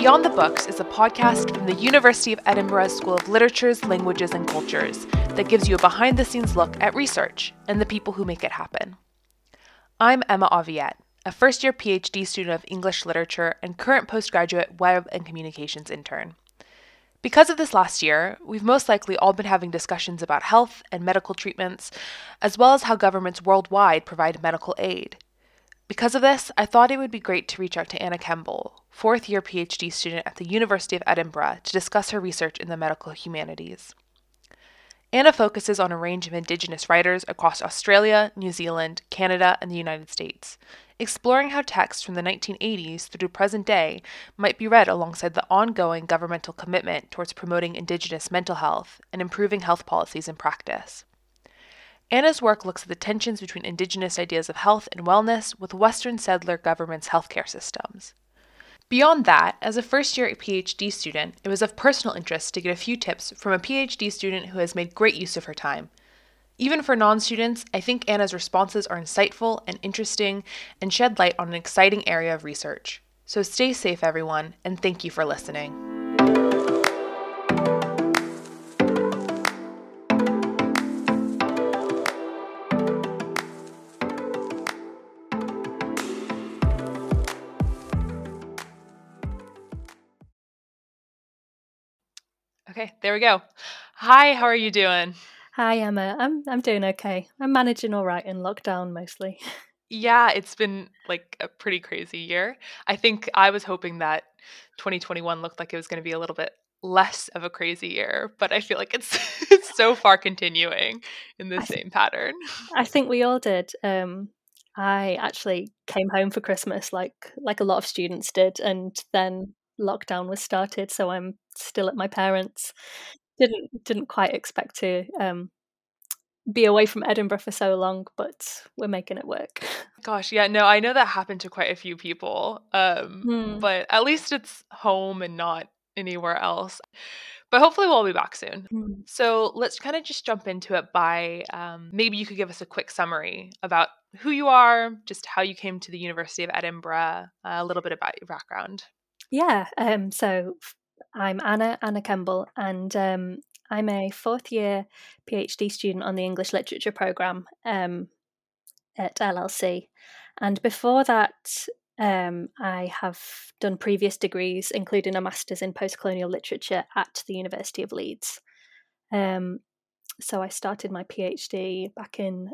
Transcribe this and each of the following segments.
Beyond the Books is a podcast from the University of Edinburgh School of Literatures, Languages and Cultures that gives you a behind the scenes look at research and the people who make it happen. I'm Emma Aviet, a first year PhD student of English literature and current postgraduate web and communications intern. Because of this last year, we've most likely all been having discussions about health and medical treatments, as well as how governments worldwide provide medical aid. Because of this, I thought it would be great to reach out to Anna Kemball, fourth year PhD student at the University of Edinburgh, to discuss her research in the medical humanities. Anna focuses on a range of Indigenous writers across Australia, New Zealand, Canada, and the United States, exploring how texts from the 1980s through to present day might be read alongside the ongoing governmental commitment towards promoting Indigenous mental health and improving health policies in practice. Anna's work looks at the tensions between Indigenous ideas of health and wellness with Western settler governments' healthcare systems. Beyond that, as a first year PhD student, it was of personal interest to get a few tips from a PhD student who has made great use of her time even for non students, I think Anna's responses are insightful and interesting and shed light on an exciting area of research. So stay safe, everyone, and thank you for listening. Okay, there we go. Hi, how are you doing? Hi Emma, I'm I'm doing okay. I'm managing all right in lockdown mostly. Yeah, it's been like a pretty crazy year. I think I was hoping that 2021 looked like it was going to be a little bit less of a crazy year, but I feel like it's it's so far continuing in the th- same pattern. I think we all did. Um, I actually came home for Christmas like like a lot of students did, and then lockdown was started, so I'm still at my parents' didn't didn't quite expect to um, be away from Edinburgh for so long, but we're making it work. Gosh, yeah, no, I know that happened to quite a few people, um, mm. but at least it's home and not anywhere else. But hopefully, we'll be back soon. Mm. So let's kind of just jump into it by um, maybe you could give us a quick summary about who you are, just how you came to the University of Edinburgh, uh, a little bit about your background. Yeah, um, so I'm Anna, Anna Kemball, and um, I'm a fourth year PhD student on the English Literature programme um, at LLC. And before that, um, I have done previous degrees, including a master's in postcolonial literature at the University of Leeds. Um, so I started my PhD back in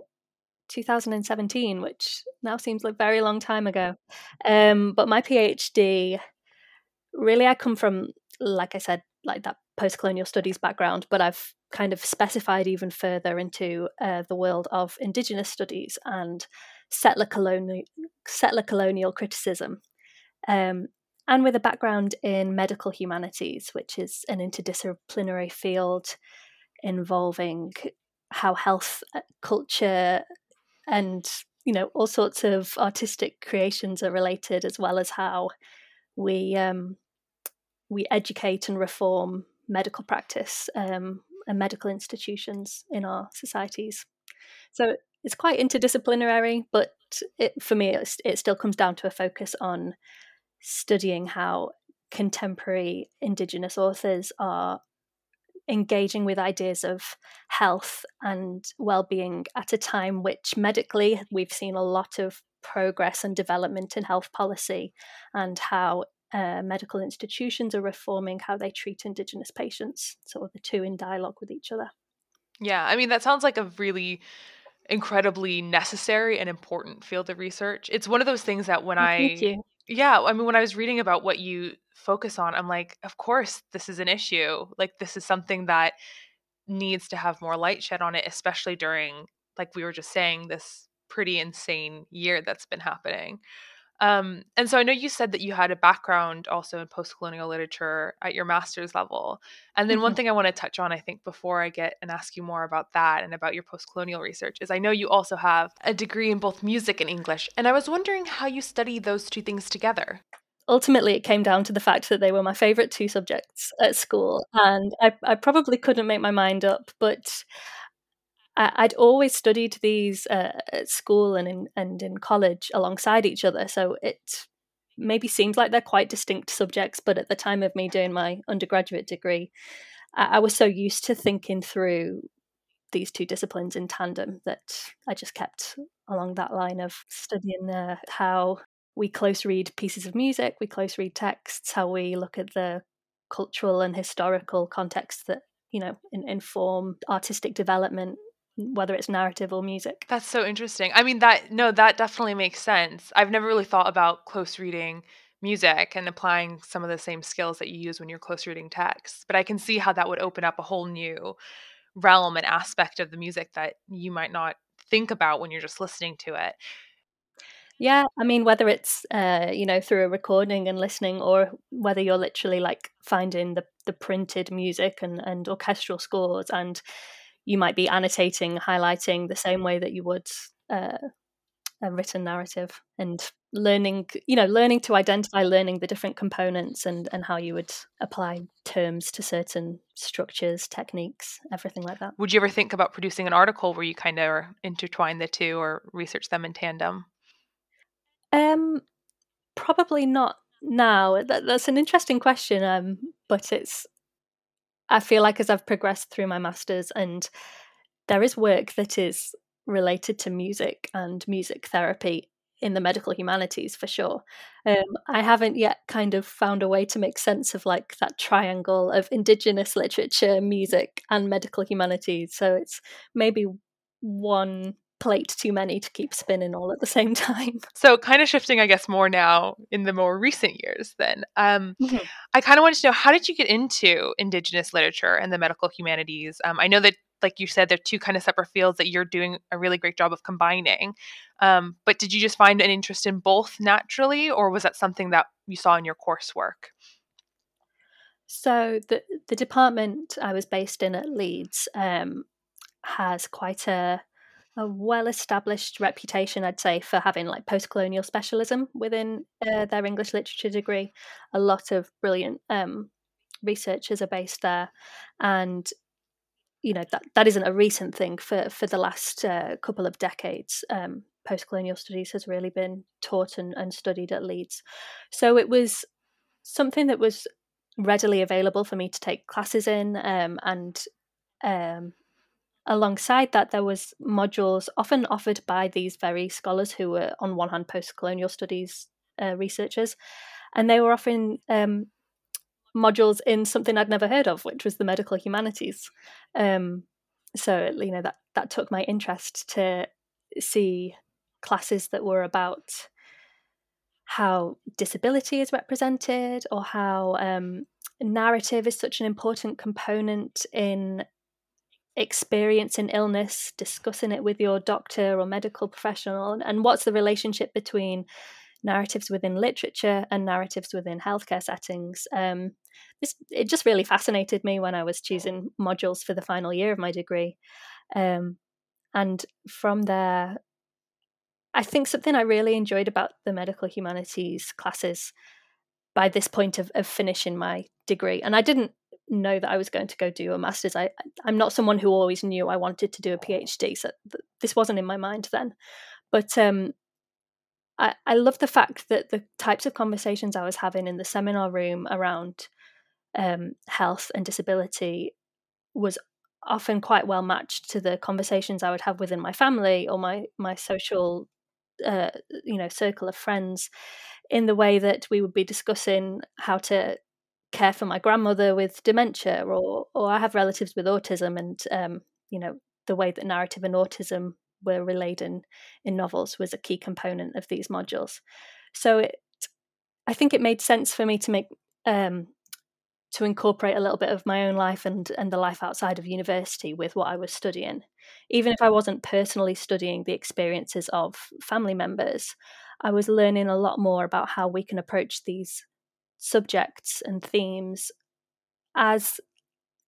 2017, which now seems like a very long time ago. Um, but my PhD, really, I come from like I said, like that post colonial studies background, but I've kind of specified even further into uh, the world of Indigenous studies and settler colonial, settler colonial criticism. Um, and with a background in medical humanities, which is an interdisciplinary field involving how health, uh, culture, and you know all sorts of artistic creations are related, as well as how we um, we educate and reform medical practice um, and medical institutions in our societies. So it's quite interdisciplinary, but it, for me, it, it still comes down to a focus on studying how contemporary Indigenous authors are engaging with ideas of health and well-being at a time which medically we've seen a lot of progress and development in health policy and how uh, medical institutions are reforming how they treat Indigenous patients. So the two in dialogue with each other. Yeah, I mean, that sounds like a really incredibly necessary and important field of research. It's one of those things that when Thank I. Yeah, I mean, when I was reading about what you focus on, I'm like, of course, this is an issue. Like, this is something that needs to have more light shed on it, especially during, like we were just saying, this pretty insane year that's been happening. Um, and so I know you said that you had a background also in post-colonial literature at your master's level. And then mm-hmm. one thing I want to touch on, I think, before I get and ask you more about that and about your post-colonial research is I know you also have a degree in both music and English. And I was wondering how you study those two things together. Ultimately, it came down to the fact that they were my favorite two subjects at school, and I, I probably couldn't make my mind up. But I'd always studied these uh, at school and in and in college alongside each other, so it maybe seems like they're quite distinct subjects, but at the time of me doing my undergraduate degree, I, I was so used to thinking through these two disciplines in tandem that I just kept along that line of studying uh, how we close read pieces of music, we close read texts, how we look at the cultural and historical contexts that you know in, inform artistic development whether it's narrative or music. That's so interesting. I mean that no that definitely makes sense. I've never really thought about close reading music and applying some of the same skills that you use when you're close reading text but i can see how that would open up a whole new realm and aspect of the music that you might not think about when you're just listening to it. Yeah, I mean, whether it's uh, you know through a recording and listening, or whether you're literally like finding the the printed music and and orchestral scores, and you might be annotating, highlighting the same way that you would uh, a written narrative, and learning, you know, learning to identify, learning the different components, and and how you would apply terms to certain structures, techniques, everything like that. Would you ever think about producing an article where you kind of intertwine the two or research them in tandem? Um, probably not now. That, that's an interesting question. Um, but it's. I feel like as I've progressed through my masters, and there is work that is related to music and music therapy in the medical humanities for sure. Um, I haven't yet kind of found a way to make sense of like that triangle of indigenous literature, music, and medical humanities. So it's maybe one plate too many to keep spinning all at the same time. So, kind of shifting, I guess, more now in the more recent years, then. Um, mm-hmm. I kind of wanted to know how did you get into Indigenous literature and the medical humanities? Um, I know that, like you said, they're two kind of separate fields that you're doing a really great job of combining. Um, but did you just find an interest in both naturally, or was that something that you saw in your coursework? So, the, the department I was based in at Leeds um, has quite a a well-established reputation, I'd say, for having like post-colonial specialism within uh, their English literature degree. A lot of brilliant um, researchers are based there, and you know that that isn't a recent thing. For for the last uh, couple of decades, um, post-colonial studies has really been taught and, and studied at Leeds. So it was something that was readily available for me to take classes in, um, and um, alongside that there was modules often offered by these very scholars who were on one hand post-colonial studies uh, researchers and they were offering um, modules in something i'd never heard of which was the medical humanities. Um, so you know that that took my interest to see classes that were about how disability is represented or how um, narrative is such an important component in experiencing illness, discussing it with your doctor or medical professional, and what's the relationship between narratives within literature and narratives within healthcare settings. Um, this it just really fascinated me when I was choosing modules for the final year of my degree, um, and from there, I think something I really enjoyed about the medical humanities classes by this point of, of finishing my degree, and I didn't know that I was going to go do a master's. I I'm not someone who always knew I wanted to do a PhD, so th- this wasn't in my mind then. But um, I I love the fact that the types of conversations I was having in the seminar room around um, health and disability was often quite well matched to the conversations I would have within my family or my my social uh, you know circle of friends in the way that we would be discussing how to care for my grandmother with dementia, or or I have relatives with autism, and um, you know the way that narrative and autism were relayed in in novels was a key component of these modules. So it, I think it made sense for me to make um, to incorporate a little bit of my own life and and the life outside of university with what I was studying, even if I wasn't personally studying the experiences of family members. I was learning a lot more about how we can approach these subjects and themes as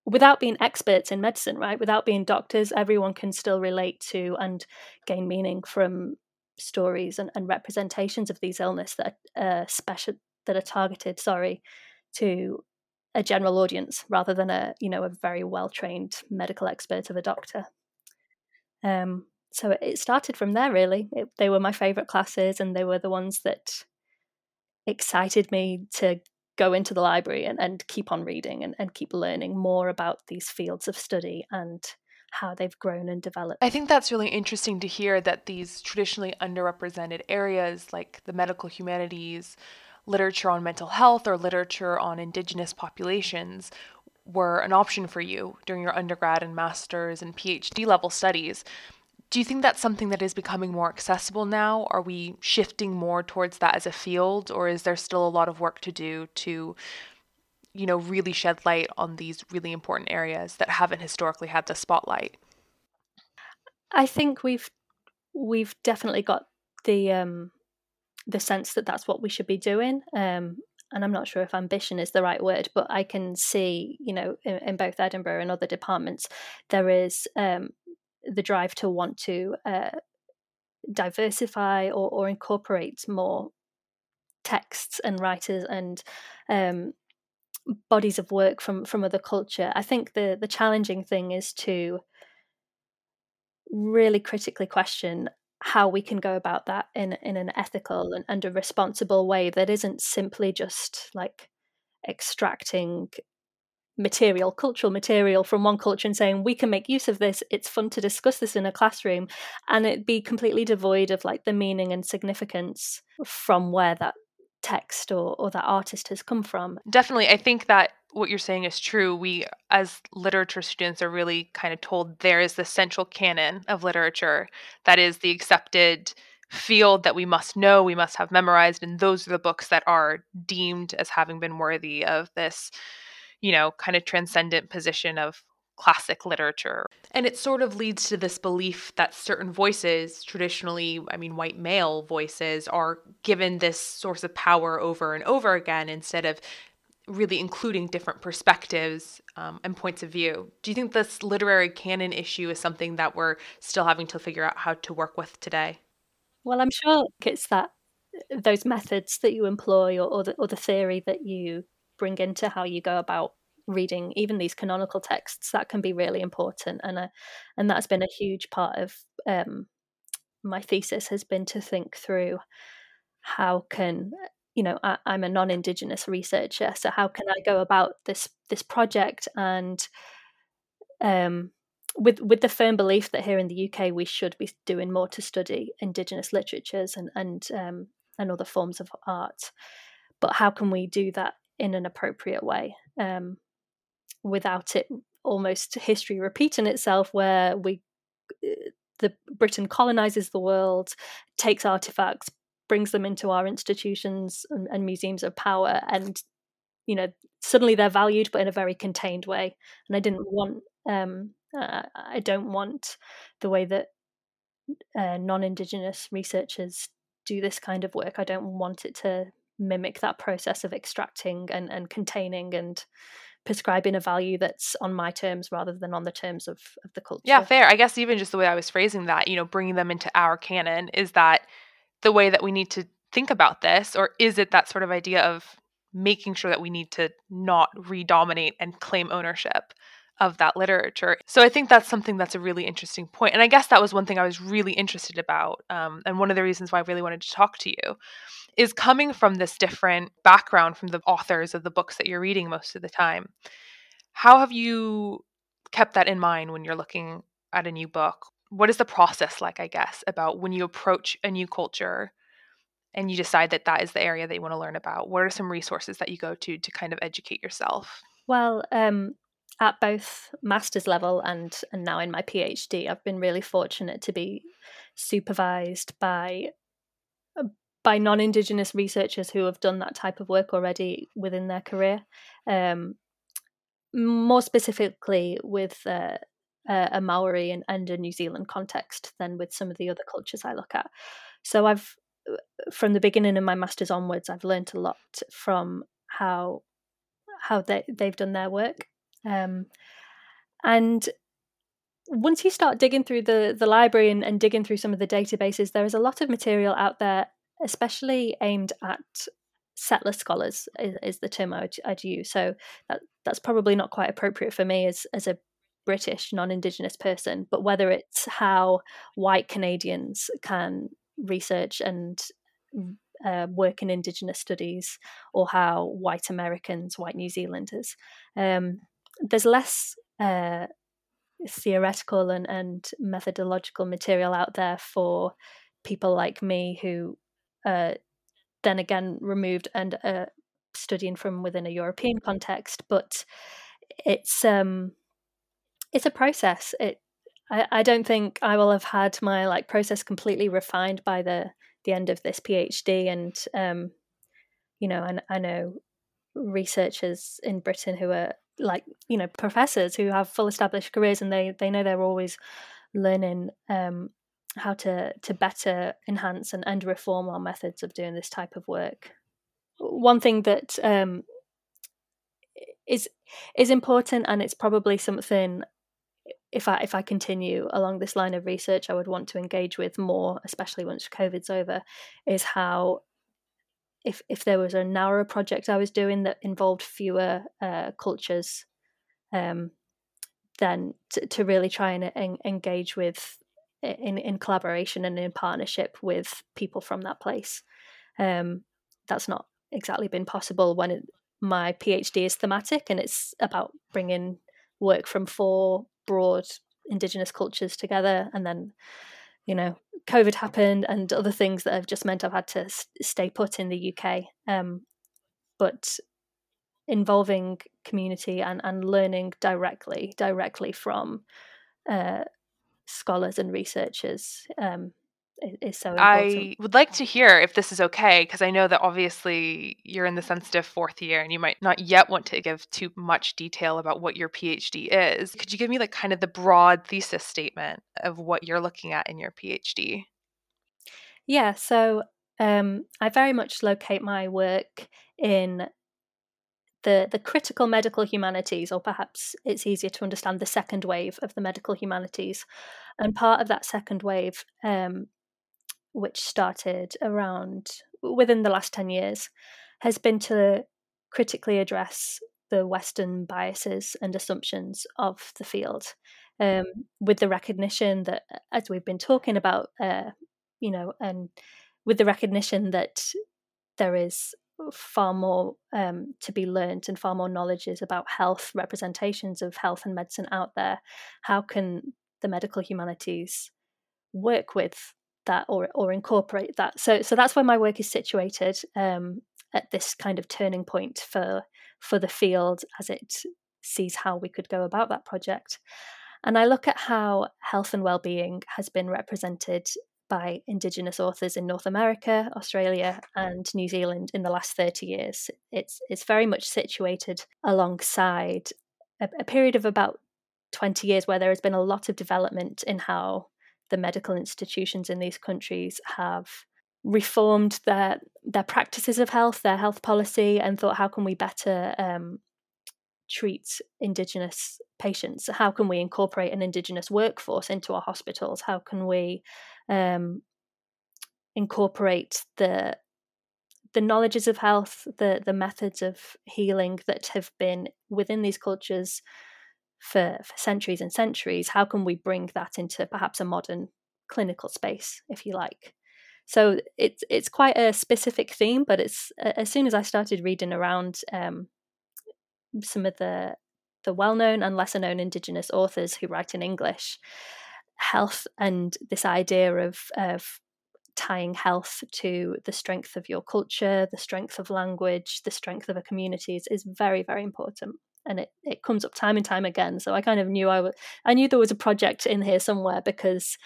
without being experts in medicine, right? Without being doctors, everyone can still relate to and gain meaning from stories and, and representations of these illness that are uh, special that are targeted, sorry, to a general audience rather than a you know a very well trained medical expert of a doctor. Um, so it started from there really. It, they were my favorite classes, and they were the ones that excited me to go into the library and, and keep on reading and, and keep learning more about these fields of study and how they've grown and developed. I think that's really interesting to hear that these traditionally underrepresented areas like the medical humanities, literature on mental health, or literature on indigenous populations were an option for you during your undergrad and master's and PhD level studies. Do you think that's something that is becoming more accessible now? Are we shifting more towards that as a field, or is there still a lot of work to do to, you know, really shed light on these really important areas that haven't historically had the spotlight? I think we've we've definitely got the um, the sense that that's what we should be doing. Um, and I'm not sure if ambition is the right word, but I can see, you know, in, in both Edinburgh and other departments, there is um, the drive to want to uh, diversify or, or, incorporate more texts and writers and um, bodies of work from from other culture. I think the the challenging thing is to really critically question how we can go about that in in an ethical and, and a responsible way that isn't simply just like extracting material, cultural material from one culture and saying we can make use of this. It's fun to discuss this in a classroom, and it'd be completely devoid of like the meaning and significance from where that text or, or that artist has come from. Definitely. I think that what you're saying is true. We, as literature students, are really kind of told there is the central canon of literature that is the accepted field that we must know, we must have memorized, and those are the books that are deemed as having been worthy of this you know, kind of transcendent position of classic literature. And it sort of leads to this belief that certain voices, traditionally, I mean, white male voices, are given this source of power over and over again instead of really including different perspectives um, and points of view. Do you think this literary canon issue is something that we're still having to figure out how to work with today? Well, I'm sure it's that those methods that you employ or, or, the, or the theory that you bring into how you go about reading even these canonical texts that can be really important and uh, and that's been a huge part of um, my thesis has been to think through how can you know I, am a non-indigenous researcher so how can i go about this this project? And um, with with the firm belief that here in the uk we should be doing more to study indigenous literatures and and um, and other forms of art. But how can we do that in an appropriate way um, without it almost history repeating itself where we uh, the britain colonizes the world takes artifacts brings them into our institutions and, and museums of power and you know suddenly they're valued but in a very contained way. And i didn't want um, uh, i don't want the way that uh, non-indigenous researchers do this kind of work. I don't want it to mimic that process of extracting and, and containing and prescribing a value that's on my terms rather than on the terms of, of the culture. Yeah, fair. I guess even just the way I was phrasing that, you know, bringing them into our canon, is that the way that we need to think about this? Or is it that sort of idea of making sure that we need to not redominate and claim ownership of that literature? So I think that's something that's a really interesting point. And I guess that was one thing I was really interested about. Um, and one of the reasons why I really wanted to talk to you is coming from this different background from the authors of the books that you're reading most of the time. How have you kept that in mind when you're looking at a new book? What is the process like, I guess, about when you approach a new culture and you decide that that is the area that you want to learn about? What are some resources that you go to to kind of educate yourself? Well, um, at both master's level and and now in my PhD, I've been really fortunate to be supervised by by non-indigenous researchers who have done that type of work already within their career. Um, more specifically with uh, a maori and, and, a new zealand context than with some of the other cultures i look at. So i've uh, from the beginning of my masters onwards i've learned a lot from how how they, they've done their work um, and once you start digging through the the library and, and digging through some of the databases there is a lot of material out there especially aimed at settler scholars is, is the term I'd, I'd, use. So that that's probably not quite appropriate for me as as a British non-indigenous person, but whether it's how white Canadians can research and uh, work in Indigenous studies or how white Americans, white New Zealanders. Um, there's less uh, theoretical and, and methodological material out there for people like me who uh, then again removed and uh, studying from within a European context. But it's um, it's a process. It I, I don't think I will have had my like process completely refined by the the end of this PhD. And um, you know, and I know researchers in Britain who are like you know professors who have full established careers and they they know they're always learning um, how to to better enhance and, and reform our methods of doing this type of work. One thing that um, is is important, and it's probably something if I if I continue along this line of research, I would want to engage with more, especially once COVID's over, is how if if there was a narrower project I was doing that involved fewer uh, cultures, um, then to, to really try and en- engage with in in collaboration and in partnership with people from that place. Um, that's not exactly been possible when it, my PhD is thematic and it's about bringing work from four broad indigenous cultures together and then you know covid happened and other things that have just meant i've had to stay put in the uk um, but involving community and, and learning directly directly from uh, scholars and researchers um, is so important. I would like to hear if this is okay, because I know that obviously you're in the sensitive fourth year and you might not yet want to give too much detail about what your PhD is. Could you give me like kind of the broad thesis statement of what you're looking at in your PhD? Yeah, so um, I very much locate my work in the the critical medical humanities, or perhaps it's easier to understand the second wave of the medical humanities. And part of that second wave um, which started around within the last 10 years, has been to critically address the Western biases and assumptions of the field, um, with the recognition that, as we've been talking about, uh, you know, and with the recognition that there is far more um, to be learned and far more knowledges about health, representations of health and medicine out there. How can the medical humanities work with that or or incorporate that. So so that's where my work is situated um, at this kind of turning point for for the field as it sees how we could go about that project. And I look at how health and well-being has been represented by Indigenous authors in North America, Australia, and New Zealand in the last 30 years. It's, it's very much situated alongside a, a period of about 20 years where there has been a lot of development in how the medical institutions in these countries have reformed their their practices of health, their health policy, and thought, how can we better um, treat Indigenous patients? How can we incorporate an Indigenous workforce into our hospitals? How can we um, incorporate the the knowledges of health, the the methods of healing that have been within these cultures for, for centuries and centuries, how can we bring that into perhaps a modern clinical space, if you like? So it's it's quite a specific theme, but it's as soon as I started reading around um, some of the the well known and lesser known Indigenous authors who write in English, health and this idea of of tying health to the strength of your culture, the strength of language, the strength of a community is, is very, very important and it, it comes up time and time again. So I kind of knew I was I knew there was a project in here somewhere because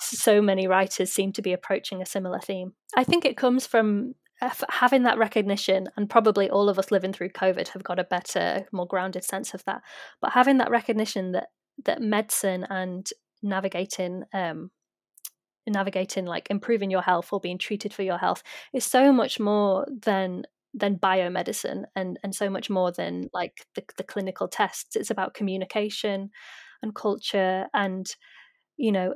so many writers seem to be approaching a similar theme. I think it comes from having that recognition, and probably all of us living through COVID have got a better, more grounded sense of that. But having that recognition that that medicine and navigating um, navigating like improving your health or being treated for your health is so much more than than biomedicine and and so much more than like the, the clinical tests. It's about communication and culture and you know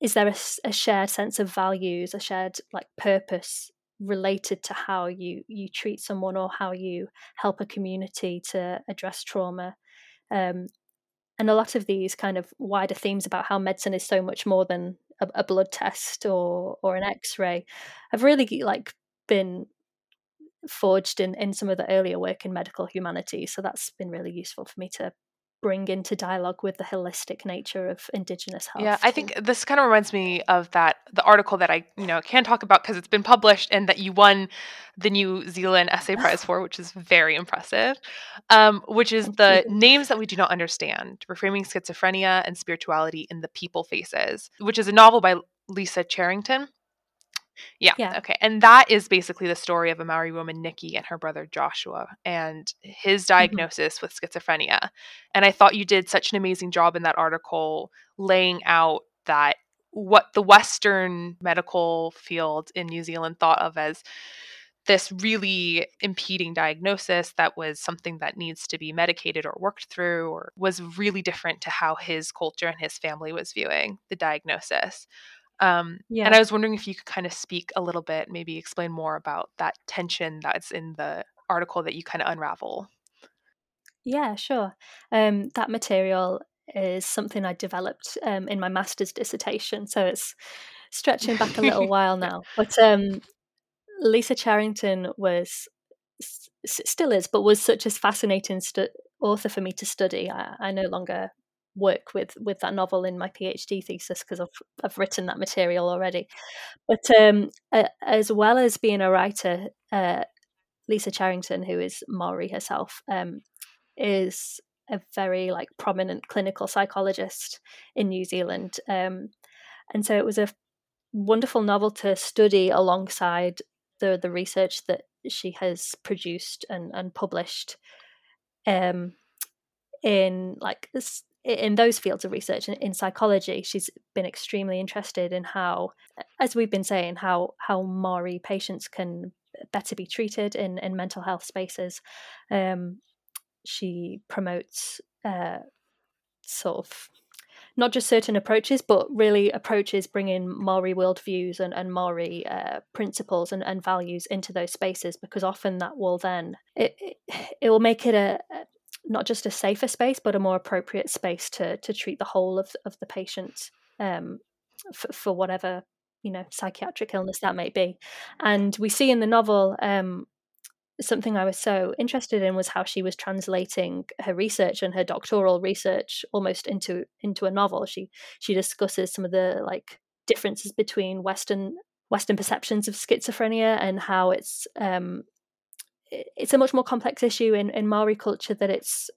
is there a, a, shared sense of values a shared like purpose related to how you you treat someone or how you help a community to address trauma? Um, and a lot of these kind of wider themes about how medicine is so much more than a, a blood test or or an X-ray have really like been forged in in some of the earlier work in medical humanities. So that's been really useful for me to bring into dialogue with the holistic nature of indigenous health. Yeah, I think this kind of reminds me of that the article that I, you know, can talk about because it's been published and that you won the New Zealand Essay Prize for, which is very impressive. Um, which is Thank the you. names that we do not understand: reframing schizophrenia and spirituality in the people faces, which is a novel by Lisa Cherrington. Yeah, Yeah. Okay. And that is basically the story of a Maori woman, Nikki, and her brother Joshua, and his Mm-hmm. diagnosis with schizophrenia. And I thought you did such an amazing job in that article laying out that what the Western medical field in New Zealand thought of as this really impeding diagnosis that was something that needs to be medicated or worked through or was really different to how his culture and his family was viewing the diagnosis. Um, Yeah. and I was wondering if you could kind of speak a little bit, maybe explain more about that tension that's in the article that you kind of unravel. Yeah, sure. Um, that material is something I developed um, in my master's dissertation, so it's stretching back a little while now. But um, Lisa Cherrington was, s- still is, but was such a fascinating stu- author for me to study. I, I no longer work with with that novel in my PhD thesis because I've I've written that material already. But um, uh, as well as being a writer, uh, Lisa Cherrington, who is Maori herself, um, is a very like prominent clinical psychologist in New Zealand, um, and so it was a wonderful novel to study alongside the the research that she has produced and and published um, in like in those fields of research in, psychology she's been extremely interested in how as we've been saying how how Maori patients can better be treated in in mental health spaces. Um, she promotes uh, sort of not just certain approaches, but really approaches bringing Maori worldviews and, and Maori uh, principles and, and values into those spaces because often that will then it, it, it will make it a not just a safer space but a more appropriate space to to treat the whole of of the patient um, for, for whatever you know psychiatric illness that may be and we see in the novel um, something I was so interested in was how she was translating her research and her doctoral research almost into into a novel. She she discusses some of the like differences between Western Western perceptions of schizophrenia and how it's um, it's a much more complex issue in, in Maori culture that it's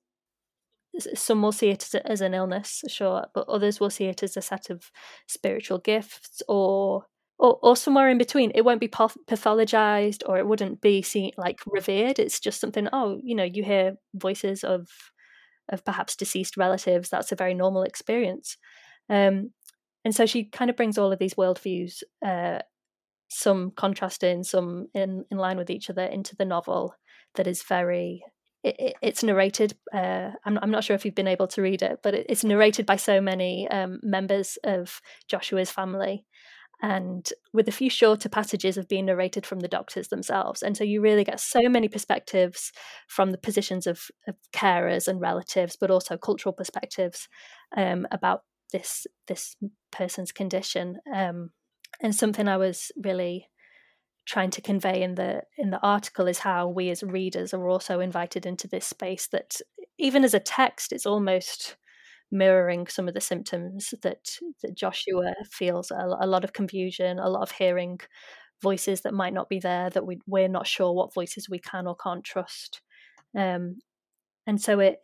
some will see it as, a, as an illness, sure, but others will see it as a set of spiritual gifts or or, or somewhere in between. It won't be pathologized or it wouldn't be seen like revered. It's just something. Oh, you know, you hear voices of of perhaps deceased relatives. That's a very normal experience. Um, and so she kind of brings all of these worldviews, uh, some contrasting, some in in line with each other, into the novel. That is very. It, it's narrated. Uh, I'm, I'm not sure if you've been able to read it, but it, it's narrated by so many um, members of Joshua's family and with a few shorter passages of being narrated from the doctors themselves. And so you really get so many perspectives from the positions of, of carers and relatives, but also cultural perspectives um, about this this person's condition. Um, and something I was really trying to convey in the in the article is how we as readers are also invited into this space that even as a text it's almost mirroring some of the symptoms that, that Joshua feels a, a, lot of confusion, a lot of hearing voices that might not be there, that we, we're not sure what voices we can or can't trust. Um, and so it,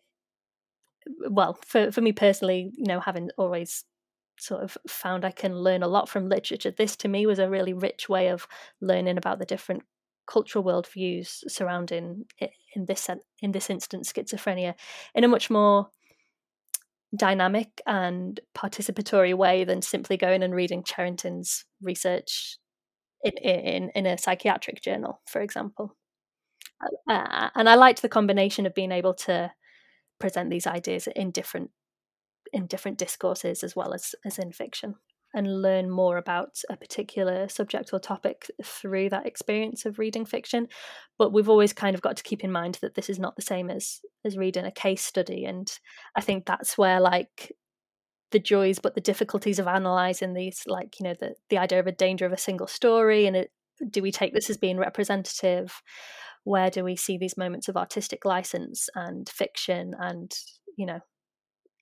well, for, for me personally, you know, having always sort of found I can learn a lot from literature, this to me was a really rich way of learning about the different cultural worldviews surrounding in this in this instance schizophrenia in a much more dynamic and participatory way than simply going and reading Cherrington's research in, in, in a psychiatric journal, for example. Uh, and I liked the combination of being able to present these ideas in different in different discourses as well as as in fiction and learn more about a particular subject or topic through that experience of reading fiction. But we've always kind of got to keep in mind that this is not the same as as reading a case study and i think that's where like the joys but the difficulties of analyzing these like you know the the idea of a danger of a single story and it, do we take this as being representative? Where do we see these moments of artistic license and fiction and you know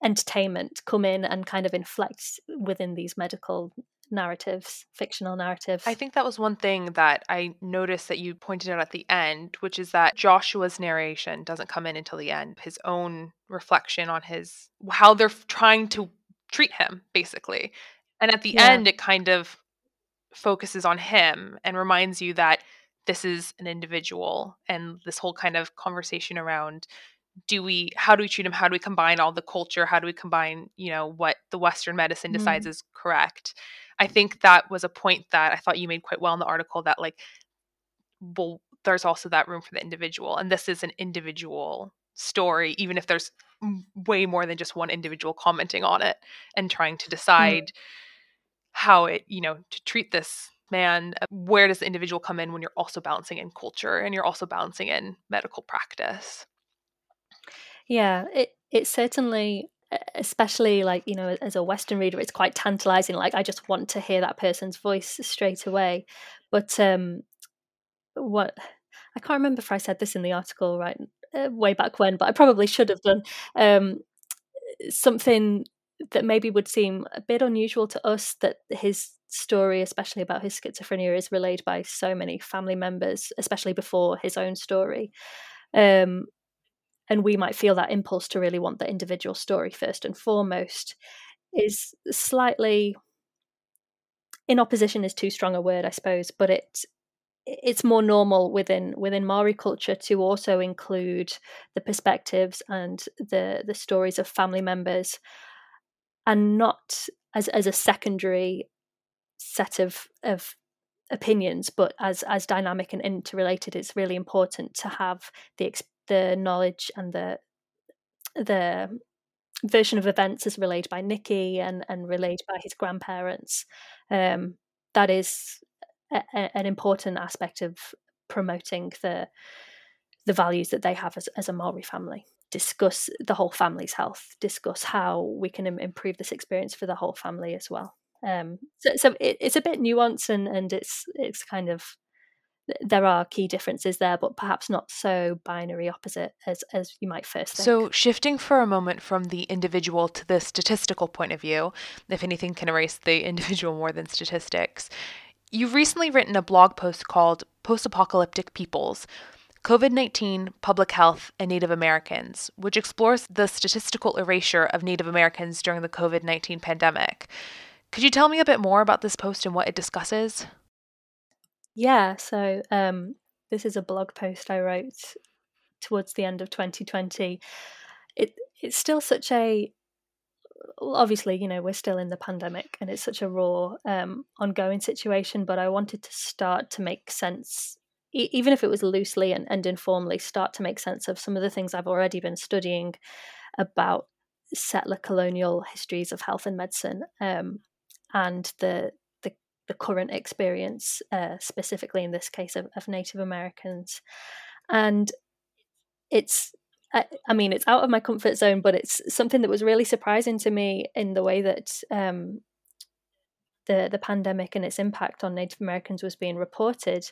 entertainment come in and kind of inflect within these medical narratives, fictional narratives. I think that was one thing that I noticed that you pointed out at the end, which is that Joshua's narration doesn't come in until the end. His own reflection on his how they're trying to treat him, basically. And at the yeah. end, it kind of focuses on him and reminds you that this is an individual and this whole kind of conversation around do we how do we treat him how do we combine all the culture how do we combine you know what the western medicine decides mm. is correct I think that was a point that I thought you made quite well in the article that like well there's also that room for the individual and this is an individual story even if there's way more than just one individual commenting on it and trying to mm. decide mm. how it you know to treat this man uh, where does the individual come in when you're also balancing in culture and you're also balancing in medical practice yeah it it certainly especially like you know as a western reader it's quite tantalizing like i just want to hear that person's voice straight away. But um what i can't remember if i said this in the article right uh, way back when but i probably should have done um something that maybe would seem a bit unusual to us that his story especially about his schizophrenia is relayed by so many family members especially before his own story. Um and we might feel that impulse to really want the individual story first and foremost is slightly in opposition is too strong a word i suppose but it it's more normal within within Maori culture to also include the perspectives and the the stories of family members and not as as a secondary set of of opinions but as as dynamic and interrelated it's really important to have the the knowledge and the the version of events as relayed by Nikki and and relayed by his grandparents. Um, that is a, a, an important aspect of promoting the the values that they have as, as a Maori family. Discuss the whole family's health. Discuss how we can Im- improve this experience for the whole family as well. Um, so, so it, it's a bit nuanced and and it's it's kind of there are key differences there, but perhaps not so binary opposite as, as you might first think. So, shifting for a moment from the individual to the statistical point of view, if anything can erase the individual more than statistics, you've recently written a blog post called Post Apocalyptic Peoples COVID 19, Public Health, and Native Americans, which explores the statistical erasure of Native Americans during the COVID 19 pandemic. Could you tell me a bit more about this post and what it discusses? Yeah, so um, this is a blog post I wrote towards the end of 2020. It it's still such a obviously you know we're still in the pandemic and it's such a raw um, ongoing situation but i wanted to start to make sense e- even if it was loosely and, and informally start to make sense of some of the things i've already been studying about settler colonial histories of health and medicine um, and the the current experience, uh, specifically in this case of, of, Native Americans. And it's, I, I, mean, it's out of my comfort zone, but it's something that was really surprising to me in the way that um, the the pandemic and its impact on Native Americans was being reported.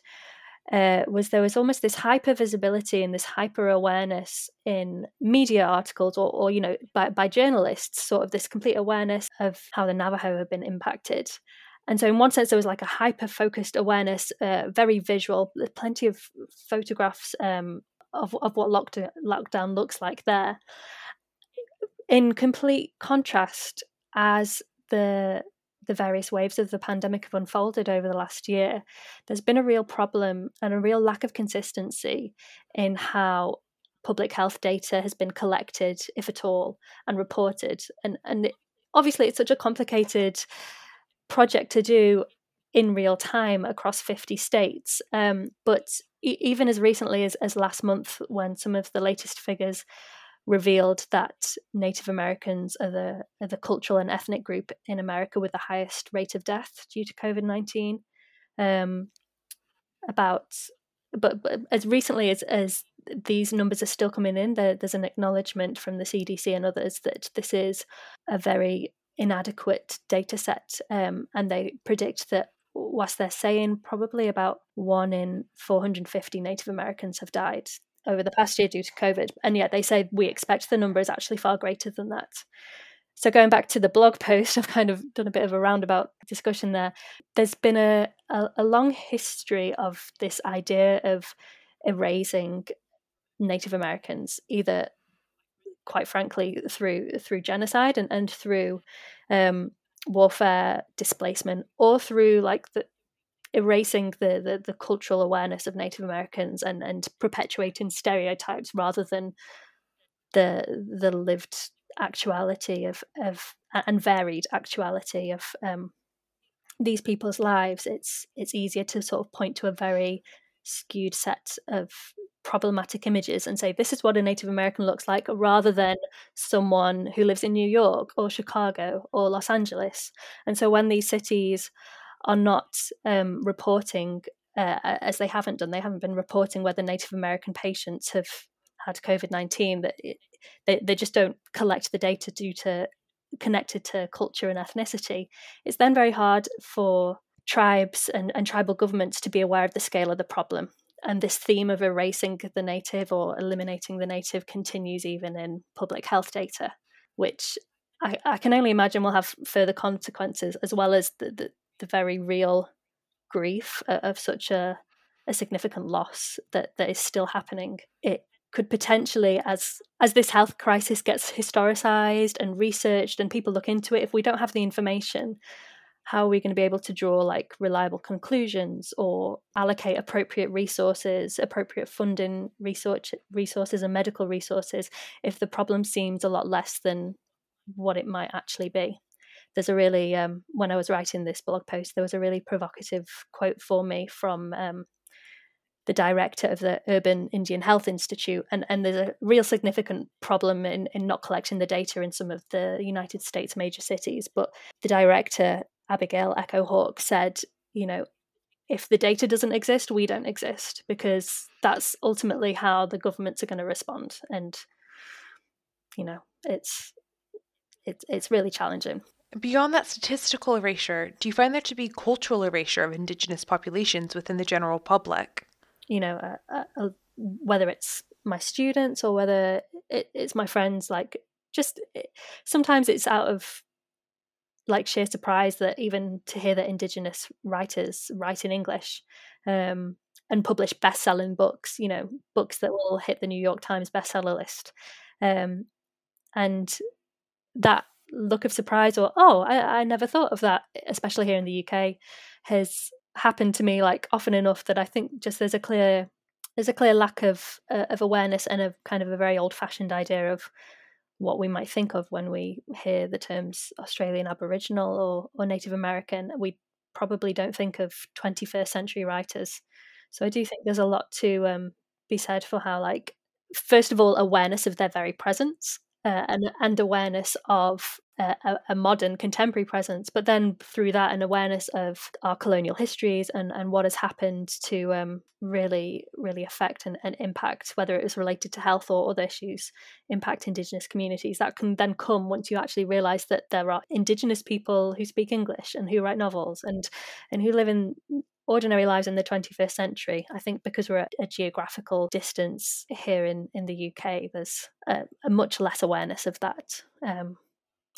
Uh, was there was almost this hyper visibility and this hyper awareness in media articles or, or you know by, by journalists sort of this complete awareness of how the navajo have been impacted and so, in one sense, there was like a hyper focused awareness, uh, very visual, There's plenty of photographs um, of, of what lockdown, lockdown looks like there. In complete contrast, as the the various waves of the pandemic have unfolded over the last year, there's been a real problem and a real lack of consistency in how public health data has been collected, if at all, and reported. And and obviously, it's such a complicated project to do in real time across 50 states. Um, but e- even as recently as, as last month, when some of the latest figures revealed that Native Americans are the, are the cultural and ethnic group in America with the highest rate of death due to COVID 19. Um, about, but, but as recently as, as these numbers are still coming in, there, there's an acknowledgement from the CDC and others that this is a very inadequate data set. Um, and they predict that, whilst they're saying probably about one in 450 Native Americans have died over the past year due to COVID, and yet they say we expect the number is actually far greater than that. So going back to the blog post, I've kind of done a bit of a roundabout discussion there. There's been a, a, a long history of this idea of erasing Native Americans, either quite frankly through through genocide and, and through um, warfare, displacement, or through like the erasing the, the, the cultural awareness of Native Americans and and perpetuating stereotypes rather than the the lived actuality of of and varied actuality of um, these people's lives. It's it's easier to sort of point to a very skewed set of problematic images and say this is what a Native American looks like, rather than someone who lives in New York or Chicago or Los Angeles. And so when these cities are not um, reporting, uh, as they haven't done, they haven't been reporting whether Native American patients have had COVID nineteen. That they they just don't collect the data due to connected to culture and ethnicity. It's then very hard for tribes and, and tribal governments to be aware of the scale of the problem and this theme of erasing the native or eliminating the native continues even in public health data, which I, I can only imagine will have further consequences, as well as the, the, the very real grief of such a, a significant loss that, that is still happening. It could potentially, as as this health crisis gets historicized and researched and people look into it, if we don't have the information, how are we going to be able to draw like reliable conclusions or allocate appropriate resources appropriate funding research resources and medical resources if the problem seems a lot less than what it might actually be there's a really um, when i was writing this blog post there was a really provocative quote for me from um, the director of the Urban Indian Health Institute, and, and there's a real significant problem in, in not collecting the data in some of the United States major cities. But the director Abigail Echo Hawk said, you know, if the data doesn't exist, we don't exist because that's ultimately how the governments are going to respond. And you know, it's it's it's really challenging. Beyond that statistical erasure, do you find there to be cultural erasure of Indigenous populations within the general public? You know, uh, uh, uh whether it's my students or whether it, it's my friends, like just it, sometimes it's out of like sheer surprise that even to hear that indigenous writers write in english um, and publish best-selling books you know books that will hit the new york times bestseller list. Um, and that look of surprise or oh I, I never thought of that especially here in the uk has happened to me like often enough that i think just there's a clear there's a clear lack of uh, of awareness and a kind of a very old fashioned idea of what we might think of when we hear the terms Australian Aboriginal or, or Native American. We probably don't think of 21st century writers. So I do think there's a lot to um, be said for how, like, first of all, awareness of their very presence uh, and, and awareness of a, a, modern contemporary presence, but then through that, an awareness of our colonial histories and, and what has happened to um, really, really affect and, and impact, whether it was related to health or other issues, impact Indigenous communities. That can then come once you actually realise that there are Indigenous people who speak English and who write novels and and who live in ordinary lives in the 21st century. I think because we're at a geographical distance here in, in the UK, there's a, a much less awareness of that. Um,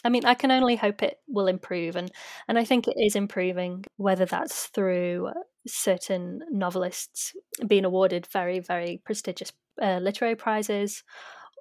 I mean, I can only hope it will improve, and and I think it is improving. Whether that's through certain novelists being awarded very very prestigious uh, literary prizes,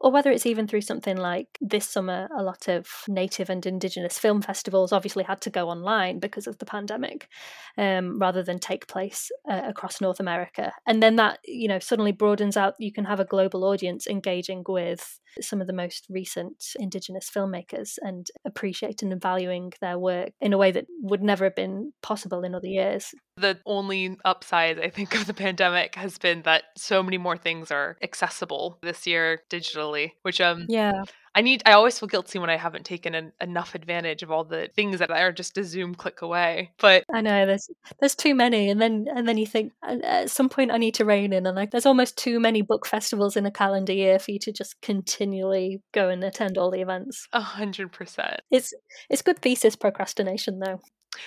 or whether it's even through something like this summer, a lot of native and indigenous film festivals obviously had to go online because of the pandemic, um, rather than take place uh, across North America. And then that, you know, suddenly broadens out. You can have a global audience engaging with some of the most recent indigenous filmmakers and appreciating and valuing their work in a way that would never have been possible in other years. The only upside, I think, of the pandemic has been that so many more things are accessible this year digitally, which um yeah I need I always feel guilty when I haven't taken an, enough advantage of all the things that are just a zoom click away. But I know there's there's too many and then and then you think at some point I need to rein in and like there's almost too many book festivals in a calendar year for you to just continually go and attend all the events. A hundred percent. It's it's good thesis procrastination though.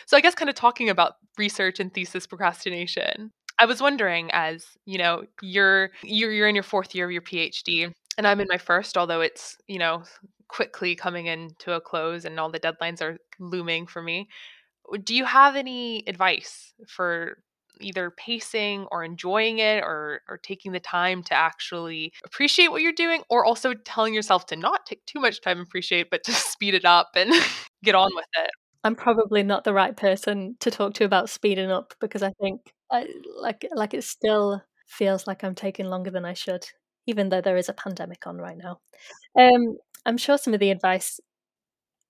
So I guess kind of talking about research and thesis procrastination. I was wondering as, you know, you're you're you're in your fourth year of your PhD and I'm in my first, although it's, you know, quickly coming into a close and all the deadlines are looming for me. Do you have any advice for either pacing or enjoying it or or taking the time to actually appreciate what you're doing or also telling yourself to not take too much time appreciate but to speed it up and get on with it i'm probably not the right person to talk to about speeding up because i think I, like like it still feels like i'm taking longer than i should even though there is a pandemic on right now. Um, I'm sure some of the advice,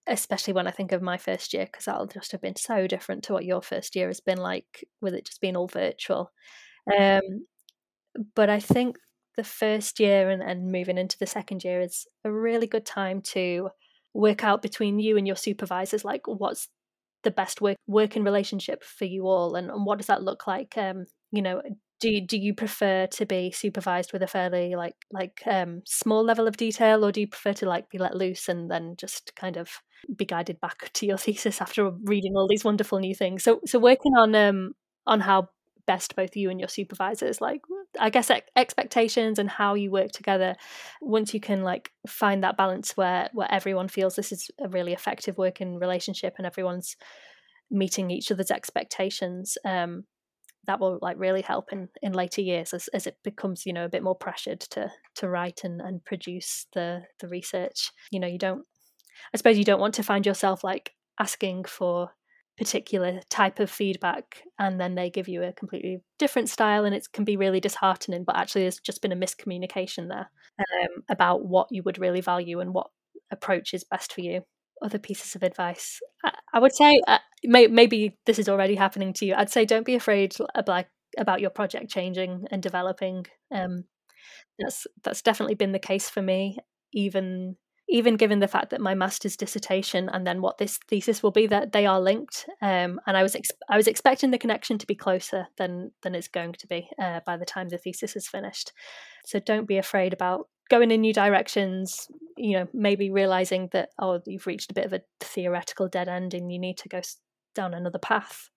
especially when I think of my first year, because that'll just have been so different to what your first year has been like, with it just being all virtual. Um, but I think the first year and, and moving into the second year is a really good time to work out between you and your supervisors, like what's the best work working relationship for you all, and, and what does that look like? Um, you know, do you, do you prefer to be supervised with a fairly like like um, small level of detail, or do you prefer to like be let loose and then just kind of be guided back to your thesis after reading all these wonderful new things? So so working on um on how best both you and your supervisors like i guess expectations and how you work together once you can like find that balance where where everyone feels this is a really effective working relationship and everyone's meeting each other's expectations um that will like really help in in later years as, as it becomes you know a bit more pressured to to write and and produce the the research. You know you don't i suppose you don't want to find yourself like asking for particular type of feedback and then they give you a completely different style and it can be really disheartening but actually there's just been a miscommunication there um, about what you would really value and what approach is best for you other pieces of advice. I, I would say uh, may, maybe this is already happening to you. I'd say don't be afraid about about your project changing and developing. Um, that's that's definitely been the case for me even even given the fact that my master's dissertation and then what this thesis will be that they are linked. Um, and i was ex- i was expecting the connection to be closer than than it's going to be uh, by the time the thesis is finished. So don't be afraid about going in new directions you know maybe realizing that oh you've reached a bit of a theoretical dead end and you need to go down another path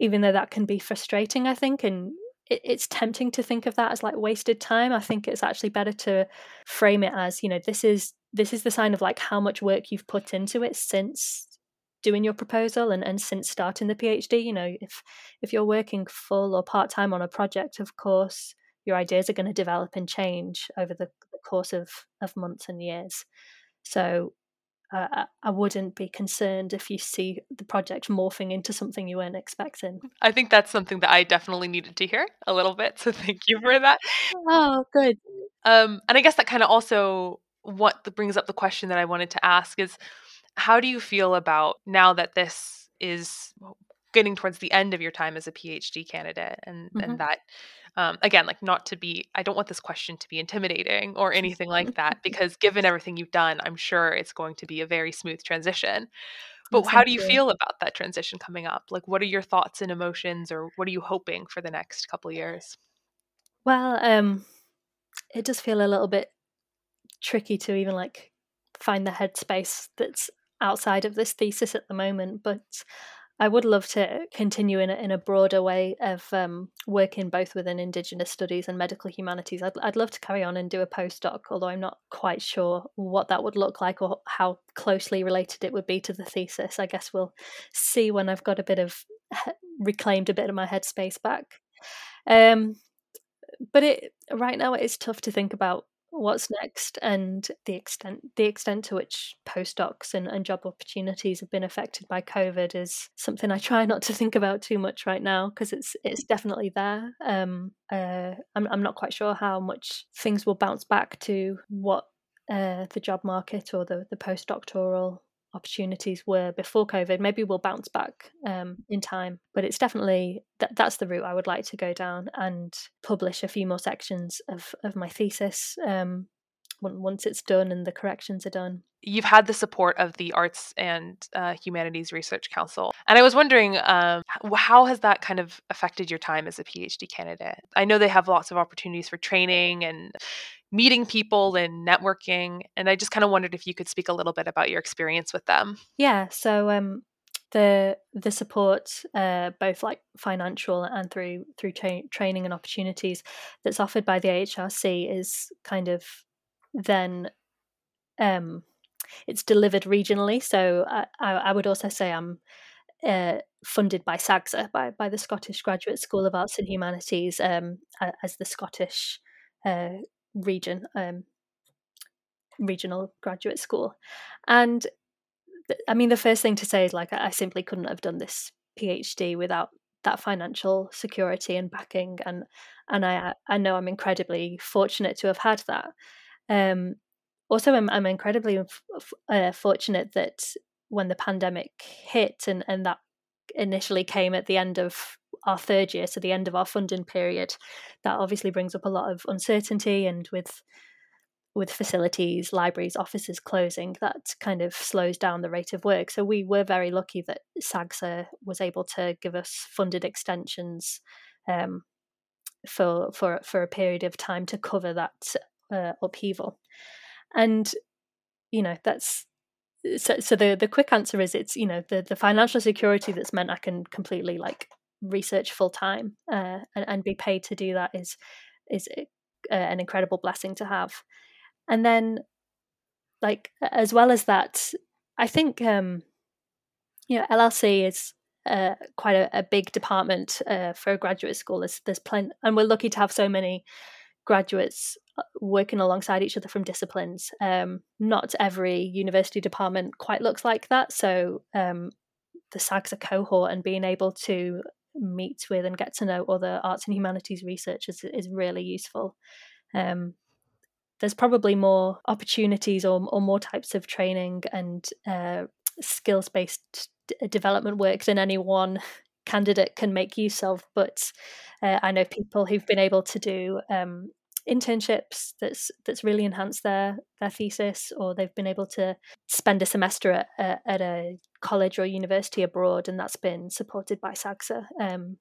even though that can be frustrating i think and it, it's tempting to think of that as like wasted time. I think it's actually better to frame it as you know this is this is the sign of like how much work you've put into it since doing your proposal and, and since starting the phd you know if if you're working full or part-time on a project of course your ideas are going to develop and change over the, the course of, of months and years. So uh, I wouldn't be concerned if you see the project morphing into something you weren't expecting. I think that's something that I definitely needed to hear a little bit. So thank you for that. Oh, good. Um, and I guess that kind of also what brings up the question that I wanted to ask is how do you feel about now that this is getting towards the end of your time as a PhD candidate and, mm-hmm. and that um, again like not to be i don't want this question to be intimidating or anything like that because given everything you've done i'm sure it's going to be a very smooth transition. But how do you feel about that transition coming up? Like what are your thoughts and emotions or what are you hoping for the next couple years? Well um it does feel a little bit tricky to even like find the headspace that's outside of this thesis at the moment but I would love to continue in a, in a broader way of um, working both within Indigenous studies and medical humanities. I'd, I'd love to carry on and do a postdoc, although I'm not quite sure what that would look like or how closely related it would be to the thesis. I guess we'll see when I've got a bit of reclaimed a bit of my headspace back. Um, but it right now it's tough to think about what's next and the extent the extent to which postdocs and, and job opportunities have been affected by COVID is something I try not to think about too much right now because it's it's definitely there. Um, uh, I'm I'm not quite sure how much things will bounce back to what uh, the job market or the the postdoctoral opportunities were before COVID. Maybe we'll bounce back um, in time, but it's definitely that that's the route I would like to go down and publish a few more sections of of my thesis. Um, once it's done and the corrections are done. You've had the support of the Arts and uh, Humanities Research Council, and I was wondering um, how has that kind of affected your time as a PhD candidate? I know they have lots of opportunities for training and meeting people and networking, and I just kind of wondered if you could speak a little bit about your experience with them. Yeah, so um, the the support, uh, both like financial and through through tra- training and opportunities, that's offered by the AHRC is kind of then um, it's delivered regionally. So I, I would also say I'm uh, funded by SAGSA, by, by the Scottish Graduate School of Arts and Humanities, um, as the Scottish uh, region, um, regional graduate school. And I mean, the first thing to say is like, I simply couldn't have done this PhD without that financial security and backing. And, and I, I know I'm incredibly fortunate to have had that. Um, also, I'm, I'm incredibly uh, fortunate that when the pandemic hit and, and that initially came at the end of our third year, so the end of our funding period, that obviously brings up a lot of uncertainty and with with facilities, libraries, offices closing, that kind of slows down the rate of work. So we were very lucky that SAGSA was able to give us funded extensions um, for for for a period of time to cover that uh, upheaval. And you know that's so. So the the quick answer is it's you know the the financial security that's meant I can completely like research full time uh, and and be paid to do that is is uh, an incredible blessing to have. And then, like as well as that, I think um, you know LLC is uh, quite a, a, big department uh, for a graduate school. There's there's plenty, and we're lucky to have so many graduates uh, working alongside each other from disciplines. Um, not every university department quite looks like that. So um, the SAGSA cohort and being able to meet with and get to know other arts and humanities researchers is really useful. Um, there's probably more opportunities or, or more types of training and uh, skills based d- development work than any one candidate can make use of. But uh, I know people who've been able to do um, internships that's that's really enhanced their their thesis, or they've been able to spend a semester at, at, at a college or university abroad, and that's been supported by SAGSA um,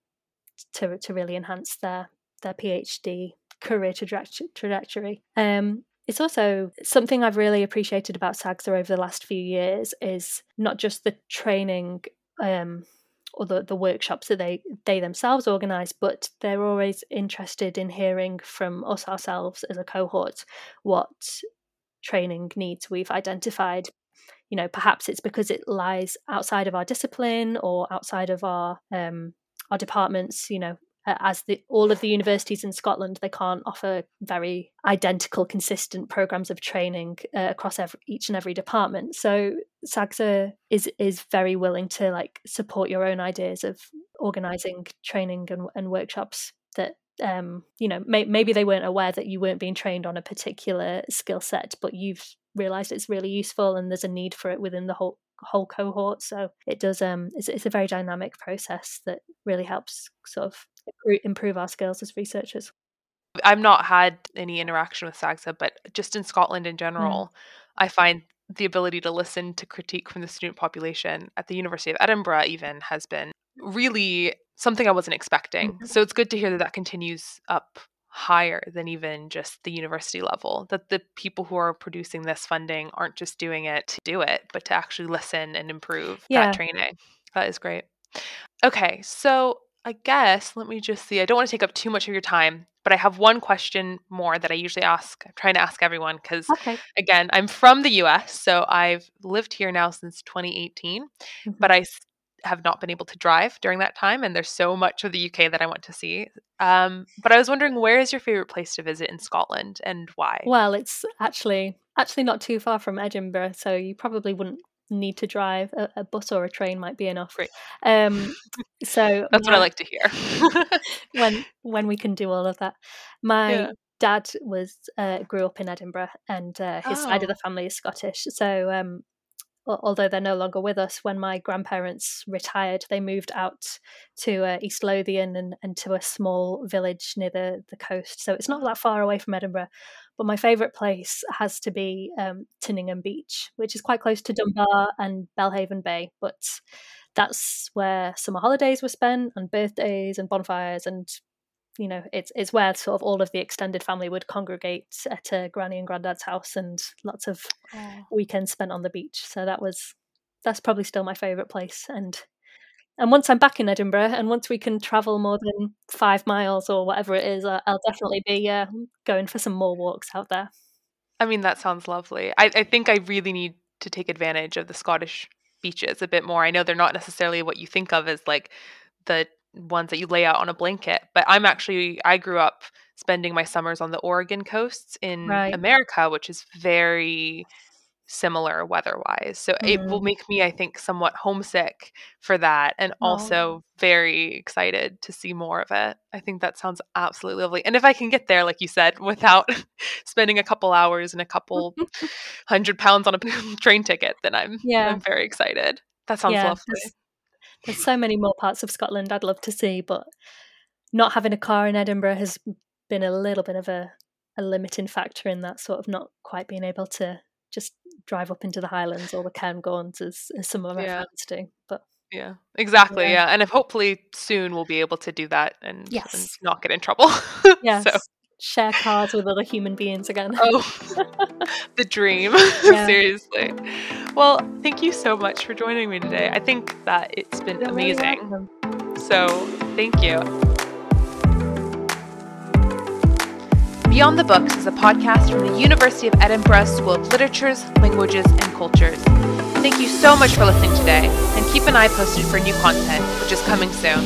to to really enhance their their PhD career trajectory. Um, it's also something I've really appreciated about SAGSA over the last few years is not just the training um, or the, the workshops that they they themselves organise, but they're always interested in hearing from us ourselves as a cohort what training needs we've identified. You know, perhaps it's because it lies outside of our discipline or outside of our um, our departments. You know, uh, as the, all of the universities in Scotland, they can't offer very identical, consistent programs of training uh, across every, each and every department. So SAGSA is is very willing to like support your own ideas of organising training and, and workshops that um, you know may, maybe they weren't aware that you weren't being trained on a particular skill set, but you've realised it's really useful and there's a need for it within the whole whole cohort. So it does um it's, it's a very dynamic process that really helps sort of improve our skills as researchers. I've not had any interaction with SAGSA, but just in Scotland in mm. general, mm. I find the ability to listen to critique from the student population at the University of Edinburgh even has been really something I wasn't expecting. Mm-hmm. So it's good to hear that that continues up higher than even just the university level that the people who are producing this funding aren't just doing it to do it but to actually listen and improve yeah. that training that is great okay so i guess let me just see i don't want to take up too much of your time but i have one question more that i usually ask i'm trying to ask everyone because okay. again i'm from the us so i've lived here now since 2018 mm-hmm. but i have not been able to drive during that time, and there's so much of the UK that I want to see. Um, but I was wondering, where is your favorite place to visit in Scotland, and why? Well, it's actually actually not too far from Edinburgh, so you probably wouldn't need to drive. A, a bus or a train might be enough. Great. Um, so that's what I like to hear. when when we can do all of that, my. Yeah. Dad was uh, grew up in Edinburgh, and uh, his oh. side of oh. the family is Scottish. So um, although they're no longer with us, when my grandparents retired, they moved out to uh, East Lothian and, and to a small village near the, the coast. So it's not that far away from Edinburgh. But my favourite place has to be um, Tyninghame Beach, which is quite close to Dunbar and Belhaven Bay. But that's where summer holidays were spent and birthdays and bonfires and you know it's it's where sort of all of the extended family would congregate at a granny and granddad's house and lots of oh. weekends spent on the beach so that was that's probably still my favorite place and and once I'm back in Edinburgh and once we can travel more than five miles or whatever it is, I'll definitely be uh, going for some more walks out there. I mean, that sounds lovely. I, I think I really need to take advantage of the Scottish beaches a bit more. I know they're not necessarily what you think of as like the ones that you lay out on a blanket, but I'm actually I grew up spending my summers on the Oregon coasts in right. America, which is very similar weather-wise. So mm-hmm. it will mm-hmm. make me I think somewhat homesick for that and oh. also very excited to see more of it. I think that sounds absolutely lovely. And if I can get there like you said without spending a couple hours and a couple hundred pounds on a train ticket, then I'm yeah. I'm very excited. That sounds yeah, lovely. There's, so many more parts of Scotland I'd love to see, but not having a car in Edinburgh has been a little bit of a, a limiting factor in that sort of not quite being able to just drive up into the Highlands or the Cairngorms as, as some of my yeah. friends do. But yeah, exactly. Yeah. yeah. And if hopefully soon we'll be able to do that and, yes. and not get in trouble. yes. so. Share cars with other human beings again. oh, the dream. Seriously. Well, thank you so much for joining me today. I think that it's been You're amazing. so, thank you. Beyond the Books is a podcast from the University of Edinburgh School of Literatures, Languages, and Cultures. Thank you so much for listening today, and keep an eye posted for new content, which is coming soon.